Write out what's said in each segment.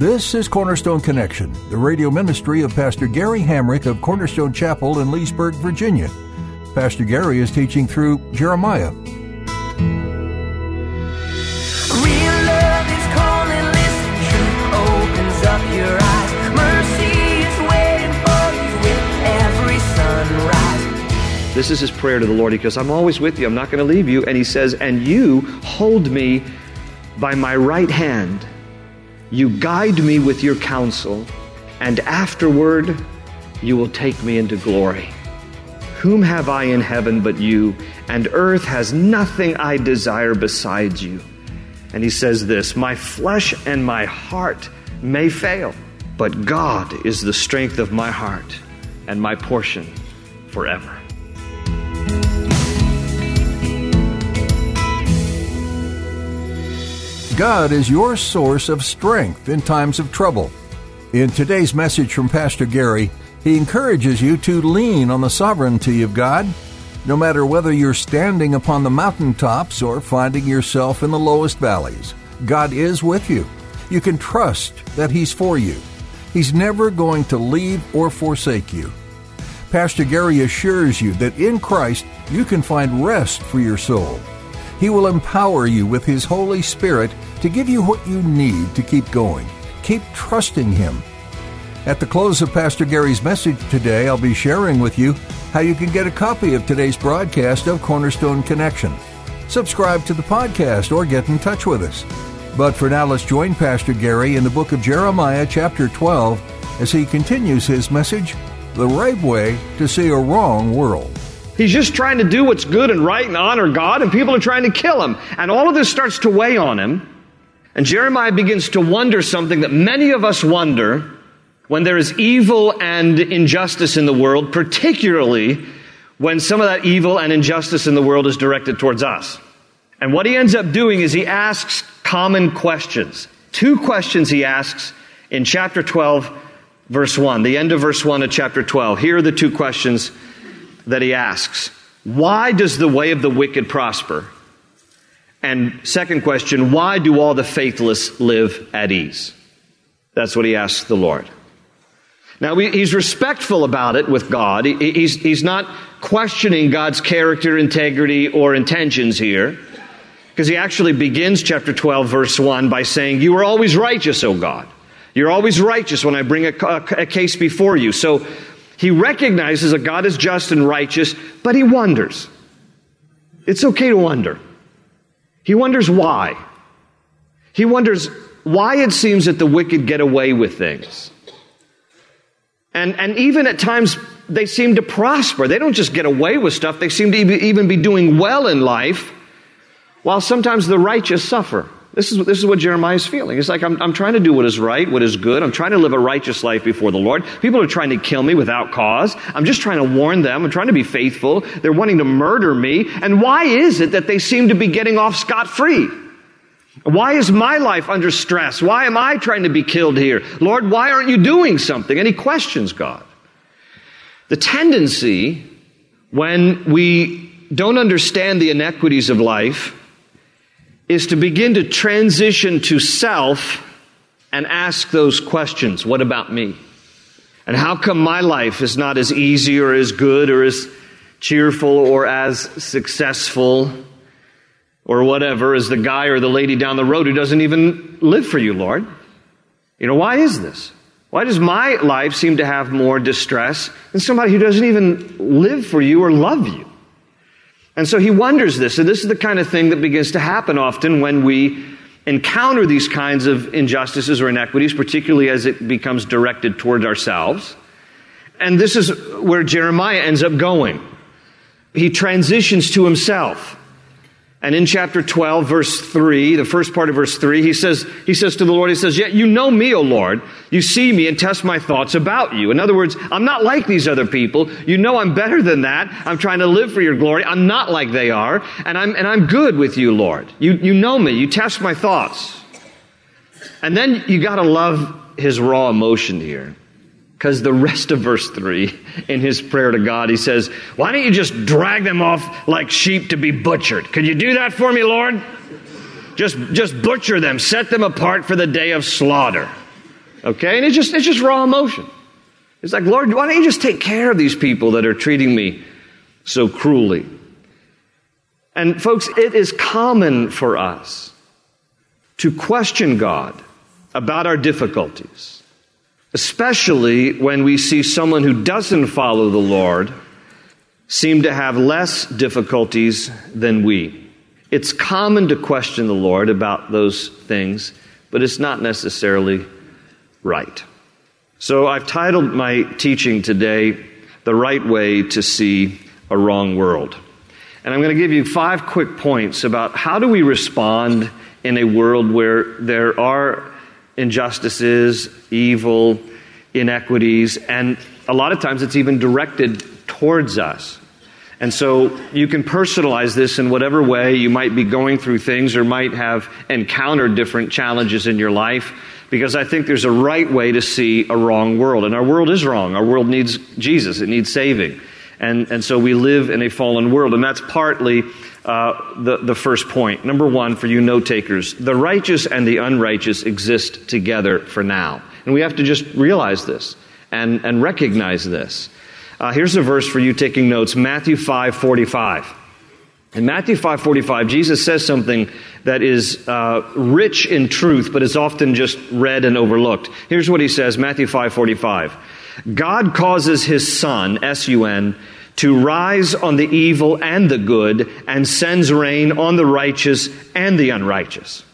This is Cornerstone Connection, the radio ministry of Pastor Gary Hamrick of Cornerstone Chapel in Leesburg, Virginia. Pastor Gary is teaching through Jeremiah. Real love is calling, listen, truth opens up your eyes. Mercy is waiting for you with every sunrise. This is his prayer to the Lord. He goes, I'm always with you. I'm not going to leave you. And he says, And you hold me by my right hand. You guide me with your counsel. And afterward, you will take me into glory. Whom have I in heaven but you? And earth has nothing I desire besides you. And he says this My flesh and my heart may fail, but God is the strength of my heart and my portion forever. God is your source of strength in times of trouble. In today's message from Pastor Gary, he encourages you to lean on the sovereignty of God, no matter whether you're standing upon the mountaintops or finding yourself in the lowest valleys. God is with you. You can trust that He's for you. He's never going to leave or forsake you. Pastor Gary assures you that in Christ you can find rest for your soul. He will empower you with His Holy Spirit to give you what you need to keep going. Keep trusting Him. At the close of Pastor Gary's message today, I'll be sharing with you how you can get a copy of today's broadcast of Cornerstone Connection. Subscribe to the podcast or get in touch with us. But for now, let's join Pastor Gary in the book of Jeremiah, chapter 12, as he continues his message The Right Way to See a Wrong World. He's just trying to do what's good and right and honor God, and people are trying to kill him. And all of this starts to weigh on him. And Jeremiah begins to wonder something that many of us wonder when there is evil and injustice in the world, particularly when some of that evil and injustice in the world is directed towards us. And what he ends up doing is he asks common questions. Two questions he asks in chapter 12, verse 1, the end of verse 1 of chapter 12. Here are the two questions that he asks Why does the way of the wicked prosper? And second question, why do all the faithless live at ease? That's what he asks the Lord. Now, he's respectful about it with God. He's, he's not questioning God's character, integrity, or intentions here. Because he actually begins chapter 12, verse 1 by saying, You are always righteous, O God. You're always righteous when I bring a, a, a case before you. So he recognizes that God is just and righteous, but he wonders. It's okay to wonder. He wonders why. He wonders why it seems that the wicked get away with things. And, and even at times, they seem to prosper. They don't just get away with stuff, they seem to even be doing well in life, while sometimes the righteous suffer. This is, this is what Jeremiah is feeling. It's like, I'm, I'm trying to do what is right, what is good. I'm trying to live a righteous life before the Lord. People are trying to kill me without cause. I'm just trying to warn them. I'm trying to be faithful. They're wanting to murder me. And why is it that they seem to be getting off scot free? Why is my life under stress? Why am I trying to be killed here? Lord, why aren't you doing something? And he questions God. The tendency when we don't understand the inequities of life is to begin to transition to self and ask those questions. What about me? And how come my life is not as easy or as good or as cheerful or as successful or whatever as the guy or the lady down the road who doesn't even live for you, Lord? You know, why is this? Why does my life seem to have more distress than somebody who doesn't even live for you or love you? And so he wonders this. And this is the kind of thing that begins to happen often when we encounter these kinds of injustices or inequities, particularly as it becomes directed toward ourselves. And this is where Jeremiah ends up going. He transitions to himself. And in chapter 12, verse 3, the first part of verse 3, he says, he says to the Lord, he says, Yet you know me, O Lord. You see me and test my thoughts about you. In other words, I'm not like these other people. You know I'm better than that. I'm trying to live for your glory. I'm not like they are. And I'm, and I'm good with you, Lord. You, you know me. You test my thoughts. And then you gotta love his raw emotion here. Because the rest of verse 3, in his prayer to God, he says, Why don't you just drag them off like sheep to be butchered? Could you do that for me, Lord? Just, just butcher them, set them apart for the day of slaughter. Okay? And it's just, it's just raw emotion. It's like, Lord, why don't you just take care of these people that are treating me so cruelly? And folks, it is common for us to question God about our difficulties especially when we see someone who doesn't follow the Lord seem to have less difficulties than we. It's common to question the Lord about those things, but it's not necessarily right. So I've titled my teaching today, The Right Way to See a Wrong World. And I'm going to give you five quick points about how do we respond in a world where there are injustices, evil, inequities, and a lot of times it's even directed towards us. And so you can personalize this in whatever way you might be going through things or might have encountered different challenges in your life because I think there's a right way to see a wrong world. And our world is wrong. Our world needs Jesus, it needs saving. And, and so we live in a fallen world. And that's partly uh, the, the first point. Number one, for you note takers, the righteous and the unrighteous exist together for now. And we have to just realize this and, and recognize this. Uh, here's a verse for you taking notes Matthew 5 45. In Matthew 5:45, Jesus says something that is uh, rich in truth, but is often just read and overlooked. Here's what he says, Matthew 5:45. God causes his Son, S-U-N, to rise on the evil and the good, and sends rain on the righteous and the unrighteous.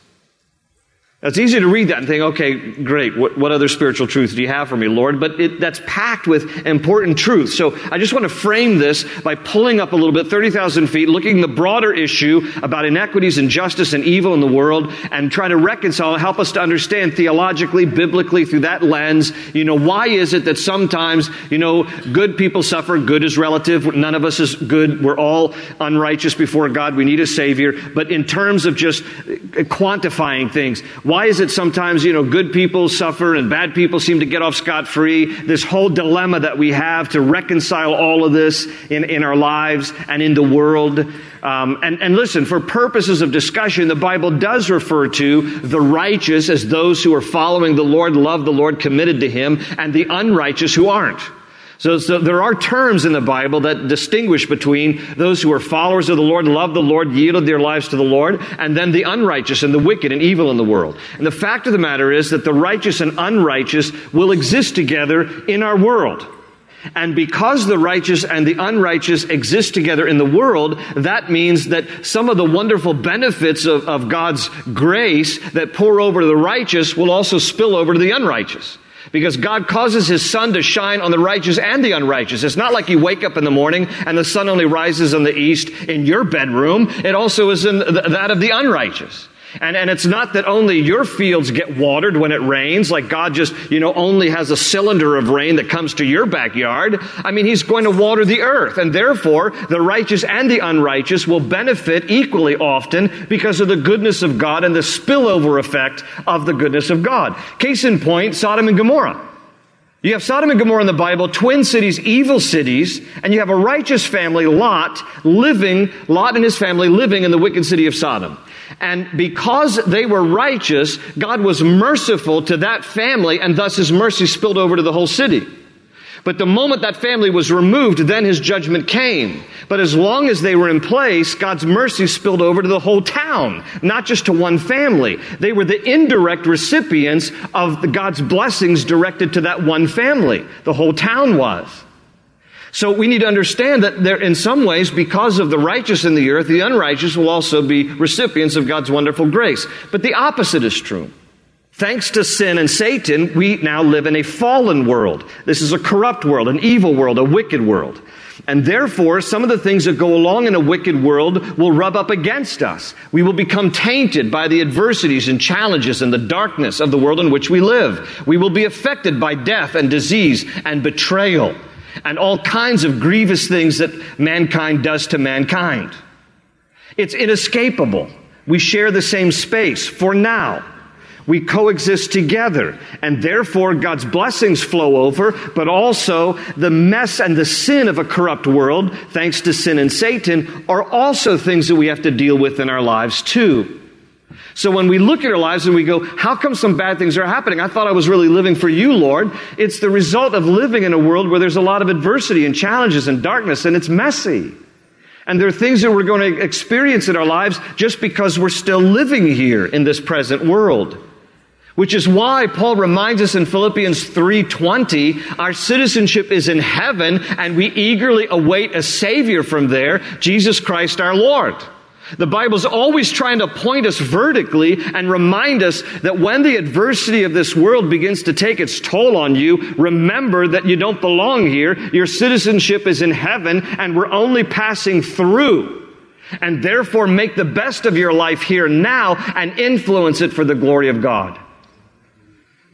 It's easy to read that and think, okay, great. What, what other spiritual truth do you have for me, Lord? But it, that's packed with important truth. So I just want to frame this by pulling up a little bit, 30,000 feet, looking the broader issue about inequities and justice and evil in the world and try to reconcile, help us to understand theologically, biblically through that lens, you know, why is it that sometimes, you know, good people suffer, good is relative, none of us is good, we're all unrighteous before God, we need a Savior. But in terms of just quantifying things, why is it sometimes, you know, good people suffer and bad people seem to get off scot free? This whole dilemma that we have to reconcile all of this in, in our lives and in the world. Um, and, and listen, for purposes of discussion, the Bible does refer to the righteous as those who are following the Lord, love the Lord, committed to Him, and the unrighteous who aren't. So, so, there are terms in the Bible that distinguish between those who are followers of the Lord, love the Lord, yielded their lives to the Lord, and then the unrighteous and the wicked and evil in the world. And the fact of the matter is that the righteous and unrighteous will exist together in our world. And because the righteous and the unrighteous exist together in the world, that means that some of the wonderful benefits of, of God's grace that pour over to the righteous will also spill over to the unrighteous. Because God causes His sun to shine on the righteous and the unrighteous. It's not like you wake up in the morning and the sun only rises in the east in your bedroom. It also is in that of the unrighteous. And, and it's not that only your fields get watered when it rains, like God just, you know, only has a cylinder of rain that comes to your backyard. I mean, He's going to water the earth. And therefore, the righteous and the unrighteous will benefit equally often because of the goodness of God and the spillover effect of the goodness of God. Case in point, Sodom and Gomorrah. You have Sodom and Gomorrah in the Bible, twin cities, evil cities, and you have a righteous family, Lot, living, Lot and his family living in the wicked city of Sodom. And because they were righteous, God was merciful to that family, and thus his mercy spilled over to the whole city. But the moment that family was removed, then his judgment came. But as long as they were in place, God's mercy spilled over to the whole town, not just to one family. They were the indirect recipients of God's blessings directed to that one family. The whole town was. So we need to understand that there, in some ways, because of the righteous in the earth, the unrighteous will also be recipients of God's wonderful grace. But the opposite is true. Thanks to sin and Satan, we now live in a fallen world. This is a corrupt world, an evil world, a wicked world. And therefore, some of the things that go along in a wicked world will rub up against us. We will become tainted by the adversities and challenges and the darkness of the world in which we live. We will be affected by death and disease and betrayal and all kinds of grievous things that mankind does to mankind. It's inescapable. We share the same space for now. We coexist together, and therefore God's blessings flow over, but also the mess and the sin of a corrupt world, thanks to sin and Satan, are also things that we have to deal with in our lives too. So when we look at our lives and we go, how come some bad things are happening? I thought I was really living for you, Lord. It's the result of living in a world where there's a lot of adversity and challenges and darkness, and it's messy. And there are things that we're going to experience in our lives just because we're still living here in this present world. Which is why Paul reminds us in Philippians 3:20, our citizenship is in heaven and we eagerly await a savior from there, Jesus Christ our Lord. The Bible's always trying to point us vertically and remind us that when the adversity of this world begins to take its toll on you, remember that you don't belong here. Your citizenship is in heaven and we're only passing through. And therefore make the best of your life here now and influence it for the glory of God.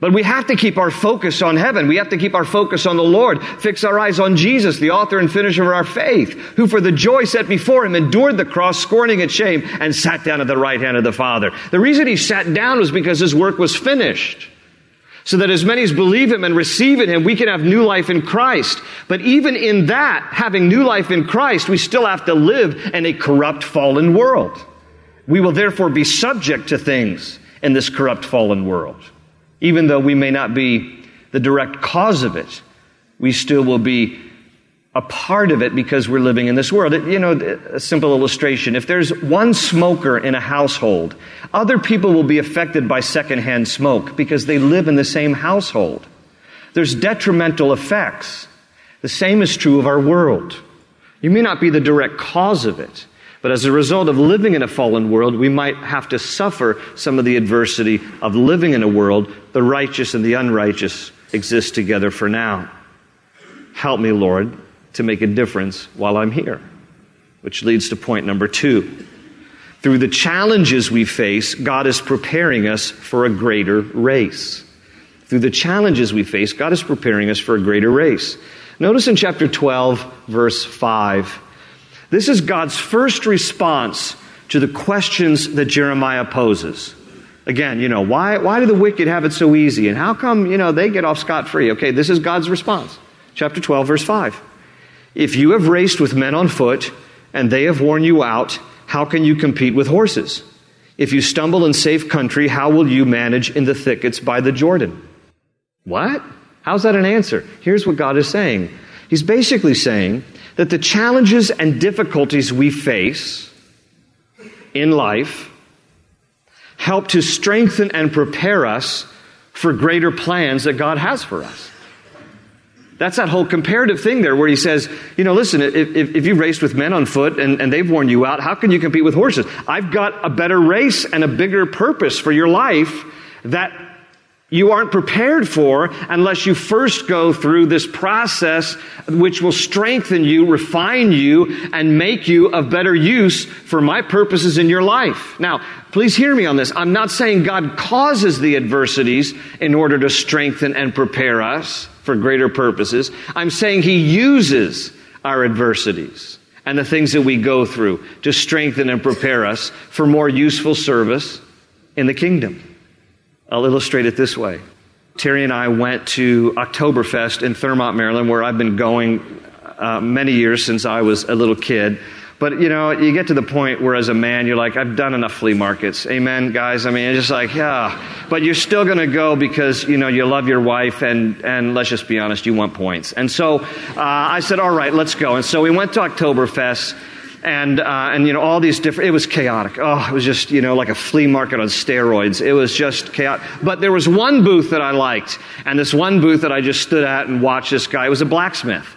But we have to keep our focus on heaven. We have to keep our focus on the Lord. Fix our eyes on Jesus, the author and finisher of our faith, who for the joy set before him endured the cross, scorning its shame, and sat down at the right hand of the Father. The reason he sat down was because his work was finished. So that as many as believe him and receive in him, we can have new life in Christ. But even in that, having new life in Christ, we still have to live in a corrupt, fallen world. We will therefore be subject to things in this corrupt, fallen world even though we may not be the direct cause of it, we still will be a part of it because we're living in this world. You know, a simple illustration. If there's one smoker in a household, other people will be affected by secondhand smoke because they live in the same household. There's detrimental effects. The same is true of our world. You may not be the direct cause of it, but as a result of living in a fallen world, we might have to suffer some of the adversity of living in a world the righteous and the unrighteous exist together for now. Help me, Lord, to make a difference while I'm here. Which leads to point number two. Through the challenges we face, God is preparing us for a greater race. Through the challenges we face, God is preparing us for a greater race. Notice in chapter 12, verse 5, this is God's first response to the questions that Jeremiah poses. Again, you know, why, why do the wicked have it so easy? And how come, you know, they get off scot free? Okay, this is God's response. Chapter 12, verse 5. If you have raced with men on foot and they have worn you out, how can you compete with horses? If you stumble in safe country, how will you manage in the thickets by the Jordan? What? How's that an answer? Here's what God is saying. He's basically saying that the challenges and difficulties we face in life help to strengthen and prepare us for greater plans that God has for us. That's that whole comparative thing there where he says, you know, listen, if, if, if you've raced with men on foot and, and they've worn you out, how can you compete with horses? I've got a better race and a bigger purpose for your life that you aren't prepared for unless you first go through this process which will strengthen you, refine you, and make you of better use for my purposes in your life. Now, please hear me on this. I'm not saying God causes the adversities in order to strengthen and prepare us for greater purposes. I'm saying He uses our adversities and the things that we go through to strengthen and prepare us for more useful service in the kingdom. I'll illustrate it this way. Terry and I went to Oktoberfest in Thurmont, Maryland, where I've been going uh, many years since I was a little kid. But you know, you get to the point where as a man, you're like, I've done enough flea markets. Amen, guys. I mean, it's just like, yeah. But you're still going to go because, you know, you love your wife and, and let's just be honest, you want points. And so uh, I said, all right, let's go. And so we went to Oktoberfest and uh, and you know all these different. It was chaotic. Oh, it was just you know like a flea market on steroids. It was just chaotic. But there was one booth that I liked, and this one booth that I just stood at and watched this guy. It was a blacksmith.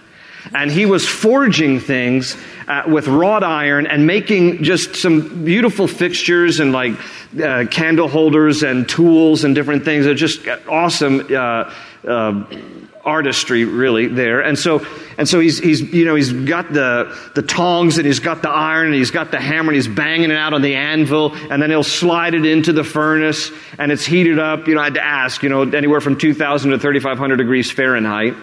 And he was forging things uh, with wrought iron and making just some beautiful fixtures and like uh, candle holders and tools and different things. They're just awesome uh, uh, artistry, really, there. And so, and so he's, he's, you know, he's got the, the tongs and he's got the iron and he's got the hammer and he's banging it out on the anvil and then he'll slide it into the furnace and it's heated up. You know, I had to ask, you know, anywhere from 2,000 to 3,500 degrees Fahrenheit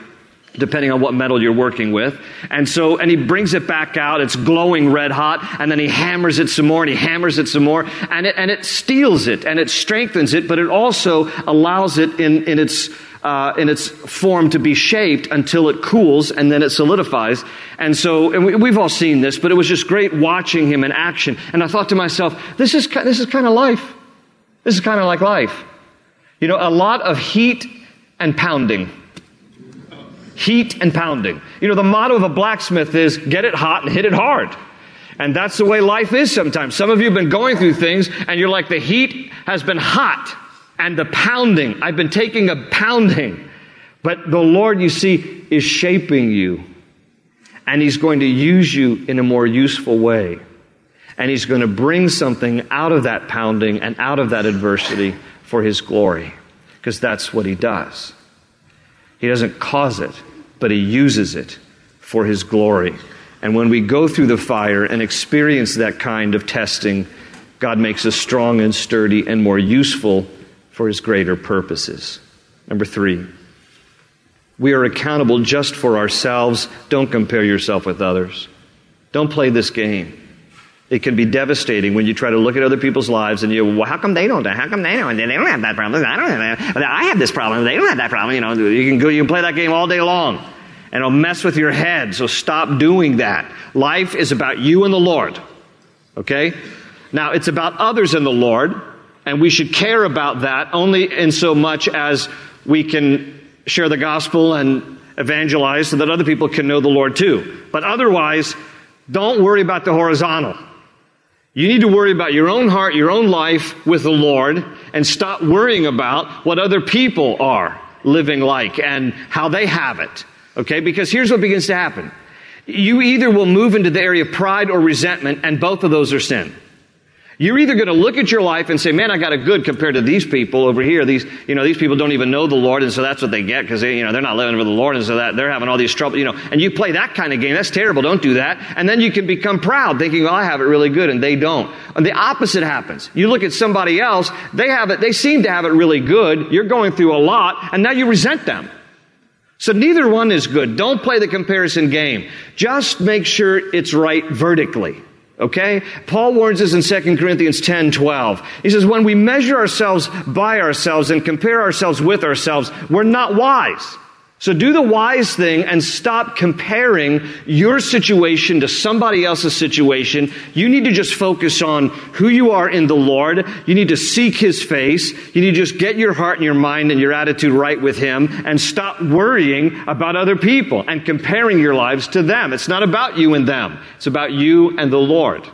depending on what metal you're working with. And so, and he brings it back out. It's glowing red hot. And then he hammers it some more and he hammers it some more. And it, and it steels it and it strengthens it, but it also allows it in, in its, uh, in its form to be shaped until it cools and then it solidifies. And so, and we, have all seen this, but it was just great watching him in action. And I thought to myself, this is, this is kind of life. This is kind of like life. You know, a lot of heat and pounding heat and pounding. You know, the motto of a blacksmith is get it hot and hit it hard. And that's the way life is sometimes. Some of you have been going through things and you're like, the heat has been hot and the pounding. I've been taking a pounding. But the Lord, you see, is shaping you. And He's going to use you in a more useful way. And He's going to bring something out of that pounding and out of that adversity for His glory. Because that's what He does. He doesn't cause it, but He uses it for His glory. And when we go through the fire and experience that kind of testing, God makes us strong and sturdy and more useful for His greater purposes. Number three, we are accountable just for ourselves. Don't compare yourself with others. Don't play this game. It can be devastating when you try to look at other people's lives and you, well, how come they don't? How come they don't? They don't have that problem. I don't have that. I have this problem. They don't have that problem. You know, you can go, you can play that game all day long, and it'll mess with your head. So stop doing that. Life is about you and the Lord. Okay. Now it's about others and the Lord, and we should care about that only in so much as we can share the gospel and evangelize so that other people can know the Lord too. But otherwise, don't worry about the horizontal. You need to worry about your own heart, your own life with the Lord, and stop worrying about what other people are living like and how they have it. Okay? Because here's what begins to happen. You either will move into the area of pride or resentment, and both of those are sin. You're either going to look at your life and say, man, I got it good compared to these people over here. These, you know, these people don't even know the Lord, and so that's what they get because they, you know, they're not living for the Lord, and so that they're having all these trouble, you know, and you play that kind of game. That's terrible. Don't do that. And then you can become proud thinking, well, I have it really good, and they don't. And the opposite happens. You look at somebody else, they have it, they seem to have it really good. You're going through a lot, and now you resent them. So neither one is good. Don't play the comparison game. Just make sure it's right vertically. Okay? Paul warns us in 2 Corinthians 10 12. He says, When we measure ourselves by ourselves and compare ourselves with ourselves, we're not wise. So do the wise thing and stop comparing your situation to somebody else's situation. You need to just focus on who you are in the Lord. You need to seek His face. You need to just get your heart and your mind and your attitude right with Him and stop worrying about other people and comparing your lives to them. It's not about you and them. It's about you and the Lord.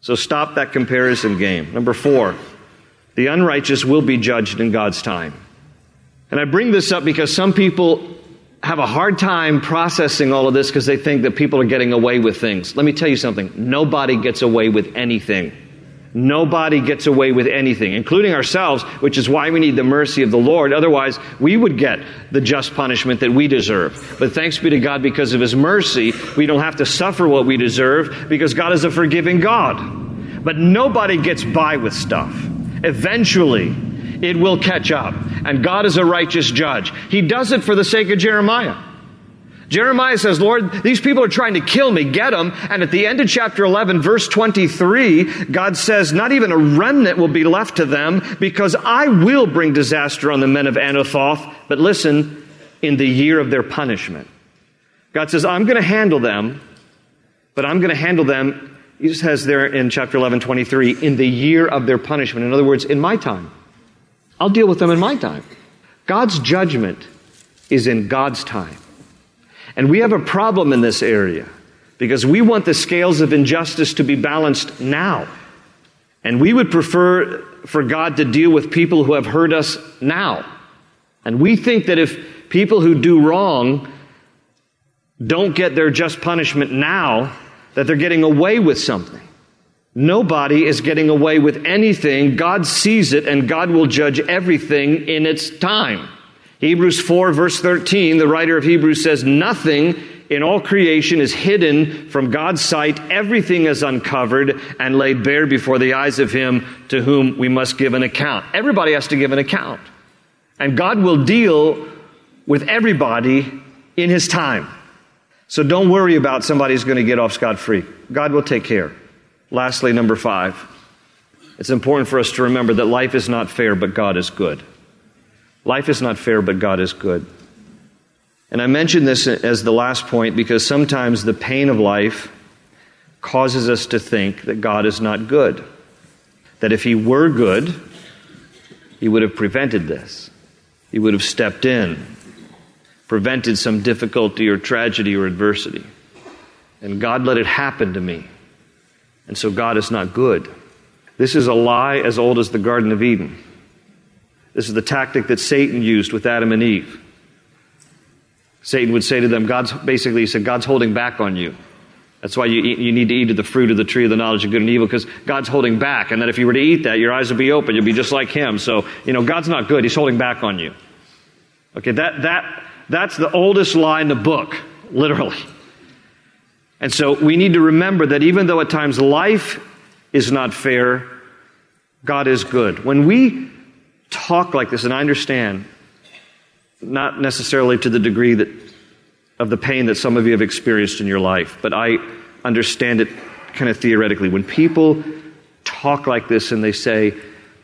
So stop that comparison game. Number four, the unrighteous will be judged in God's time. And I bring this up because some people have a hard time processing all of this because they think that people are getting away with things. Let me tell you something. Nobody gets away with anything. Nobody gets away with anything, including ourselves, which is why we need the mercy of the Lord. Otherwise, we would get the just punishment that we deserve. But thanks be to God, because of His mercy, we don't have to suffer what we deserve because God is a forgiving God. But nobody gets by with stuff. Eventually, it will catch up. And God is a righteous judge. He does it for the sake of Jeremiah. Jeremiah says, Lord, these people are trying to kill me. Get them. And at the end of chapter 11, verse 23, God says, not even a remnant will be left to them because I will bring disaster on the men of Anathoth. But listen, in the year of their punishment. God says, I'm going to handle them, but I'm going to handle them, he says there in chapter 11, 23, in the year of their punishment. In other words, in my time. I'll deal with them in my time. God's judgment is in God's time. And we have a problem in this area because we want the scales of injustice to be balanced now. And we would prefer for God to deal with people who have hurt us now. And we think that if people who do wrong don't get their just punishment now that they're getting away with something. Nobody is getting away with anything. God sees it and God will judge everything in its time. Hebrews 4 verse 13, the writer of Hebrews says, nothing in all creation is hidden from God's sight. Everything is uncovered and laid bare before the eyes of him to whom we must give an account. Everybody has to give an account. And God will deal with everybody in his time. So don't worry about somebody's going to get off scot free. God will take care. Lastly, number five, it's important for us to remember that life is not fair, but God is good. Life is not fair, but God is good. And I mention this as the last point because sometimes the pain of life causes us to think that God is not good. That if He were good, He would have prevented this. He would have stepped in, prevented some difficulty or tragedy or adversity. And God let it happen to me. And so God is not good. This is a lie as old as the Garden of Eden. This is the tactic that Satan used with Adam and Eve. Satan would say to them, God's basically, he said, God's holding back on you. That's why you, eat, you need to eat of the fruit of the tree of the knowledge of good and evil, because God's holding back. And that if you were to eat that, your eyes would be open. You'll be just like Him. So, you know, God's not good. He's holding back on you. Okay, that, that, that's the oldest lie in the book, literally. And so we need to remember that even though at times life is not fair, God is good. When we talk like this, and I understand not necessarily to the degree that of the pain that some of you have experienced in your life, but I understand it kind of theoretically. When people talk like this and they say,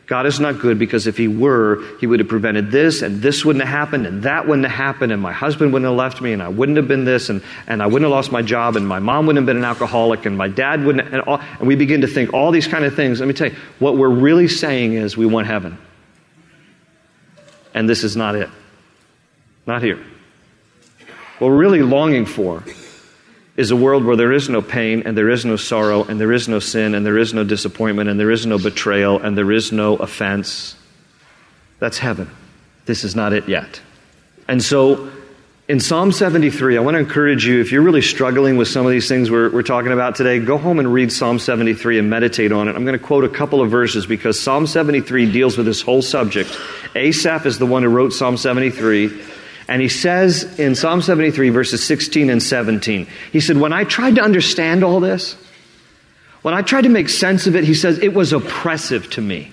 God is not good because if He were, He would have prevented this and this wouldn't have happened and that wouldn't have happened and my husband wouldn't have left me and I wouldn't have been this and, and I wouldn't have lost my job and my mom wouldn't have been an alcoholic and my dad wouldn't, and, all, and we begin to think all these kind of things. Let me tell you, what we're really saying is we want heaven. And this is not it. Not here. What we're really longing for is a world where there is no pain and there is no sorrow and there is no sin and there is no disappointment and there is no betrayal and there is no offense. That's heaven. This is not it yet. And so in Psalm 73, I want to encourage you, if you're really struggling with some of these things we're, we're, talking about today, go home and read Psalm 73 and meditate on it. I'm going to quote a couple of verses because Psalm 73 deals with this whole subject. Asaph is the one who wrote Psalm 73. And he says in Psalm 73, verses 16 and 17, he said, When I tried to understand all this, when I tried to make sense of it, he says, it was oppressive to me.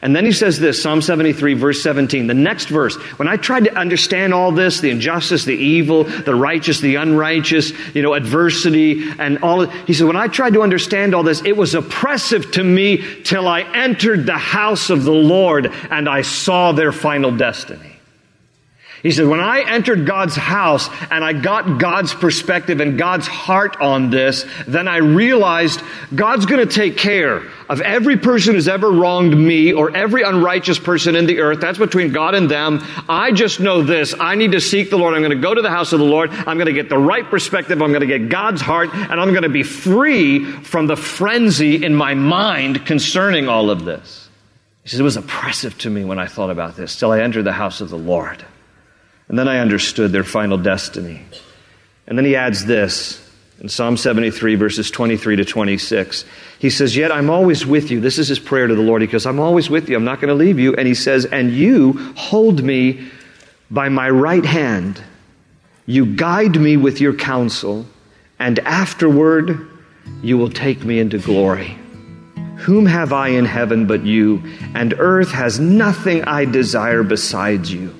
And then he says this, Psalm 73, verse 17, the next verse. When I tried to understand all this, the injustice, the evil, the righteous, the unrighteous, you know, adversity, and all, he said, when I tried to understand all this, it was oppressive to me till I entered the house of the Lord and I saw their final destiny. He said, when I entered God's house and I got God's perspective and God's heart on this, then I realized God's going to take care of every person who's ever wronged me or every unrighteous person in the earth. That's between God and them. I just know this. I need to seek the Lord. I'm going to go to the house of the Lord. I'm going to get the right perspective. I'm going to get God's heart and I'm going to be free from the frenzy in my mind concerning all of this. He says, it was oppressive to me when I thought about this till I entered the house of the Lord. And then I understood their final destiny. And then he adds this in Psalm 73, verses 23 to 26. He says, Yet I'm always with you. This is his prayer to the Lord. He goes, I'm always with you. I'm not going to leave you. And he says, And you hold me by my right hand. You guide me with your counsel. And afterward, you will take me into glory. Whom have I in heaven but you? And earth has nothing I desire besides you.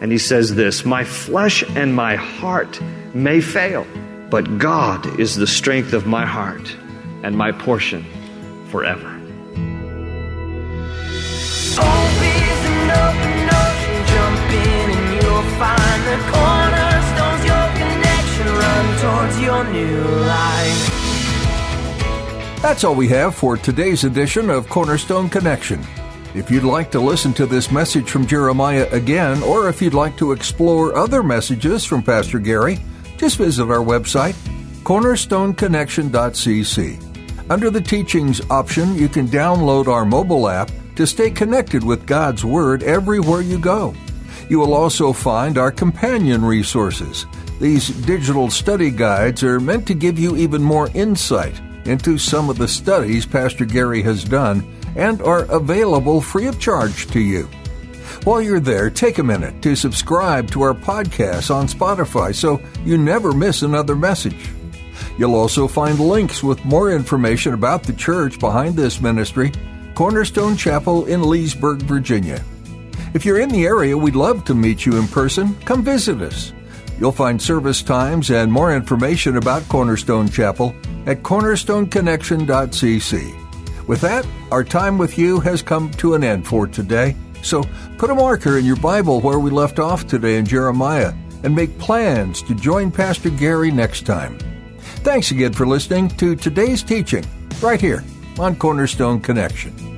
And he says this My flesh and my heart may fail, but God is the strength of my heart and my portion forever. That's all we have for today's edition of Cornerstone Connection. If you'd like to listen to this message from Jeremiah again, or if you'd like to explore other messages from Pastor Gary, just visit our website, cornerstoneconnection.cc. Under the Teachings option, you can download our mobile app to stay connected with God's Word everywhere you go. You will also find our companion resources. These digital study guides are meant to give you even more insight into some of the studies Pastor Gary has done and are available free of charge to you. While you're there, take a minute to subscribe to our podcast on Spotify so you never miss another message. You'll also find links with more information about the church behind this ministry, Cornerstone Chapel in Leesburg, Virginia. If you're in the area, we'd love to meet you in person. Come visit us. You'll find service times and more information about Cornerstone Chapel at cornerstoneconnection.cc. With that, our time with you has come to an end for today. So put a marker in your Bible where we left off today in Jeremiah and make plans to join Pastor Gary next time. Thanks again for listening to today's teaching right here on Cornerstone Connection.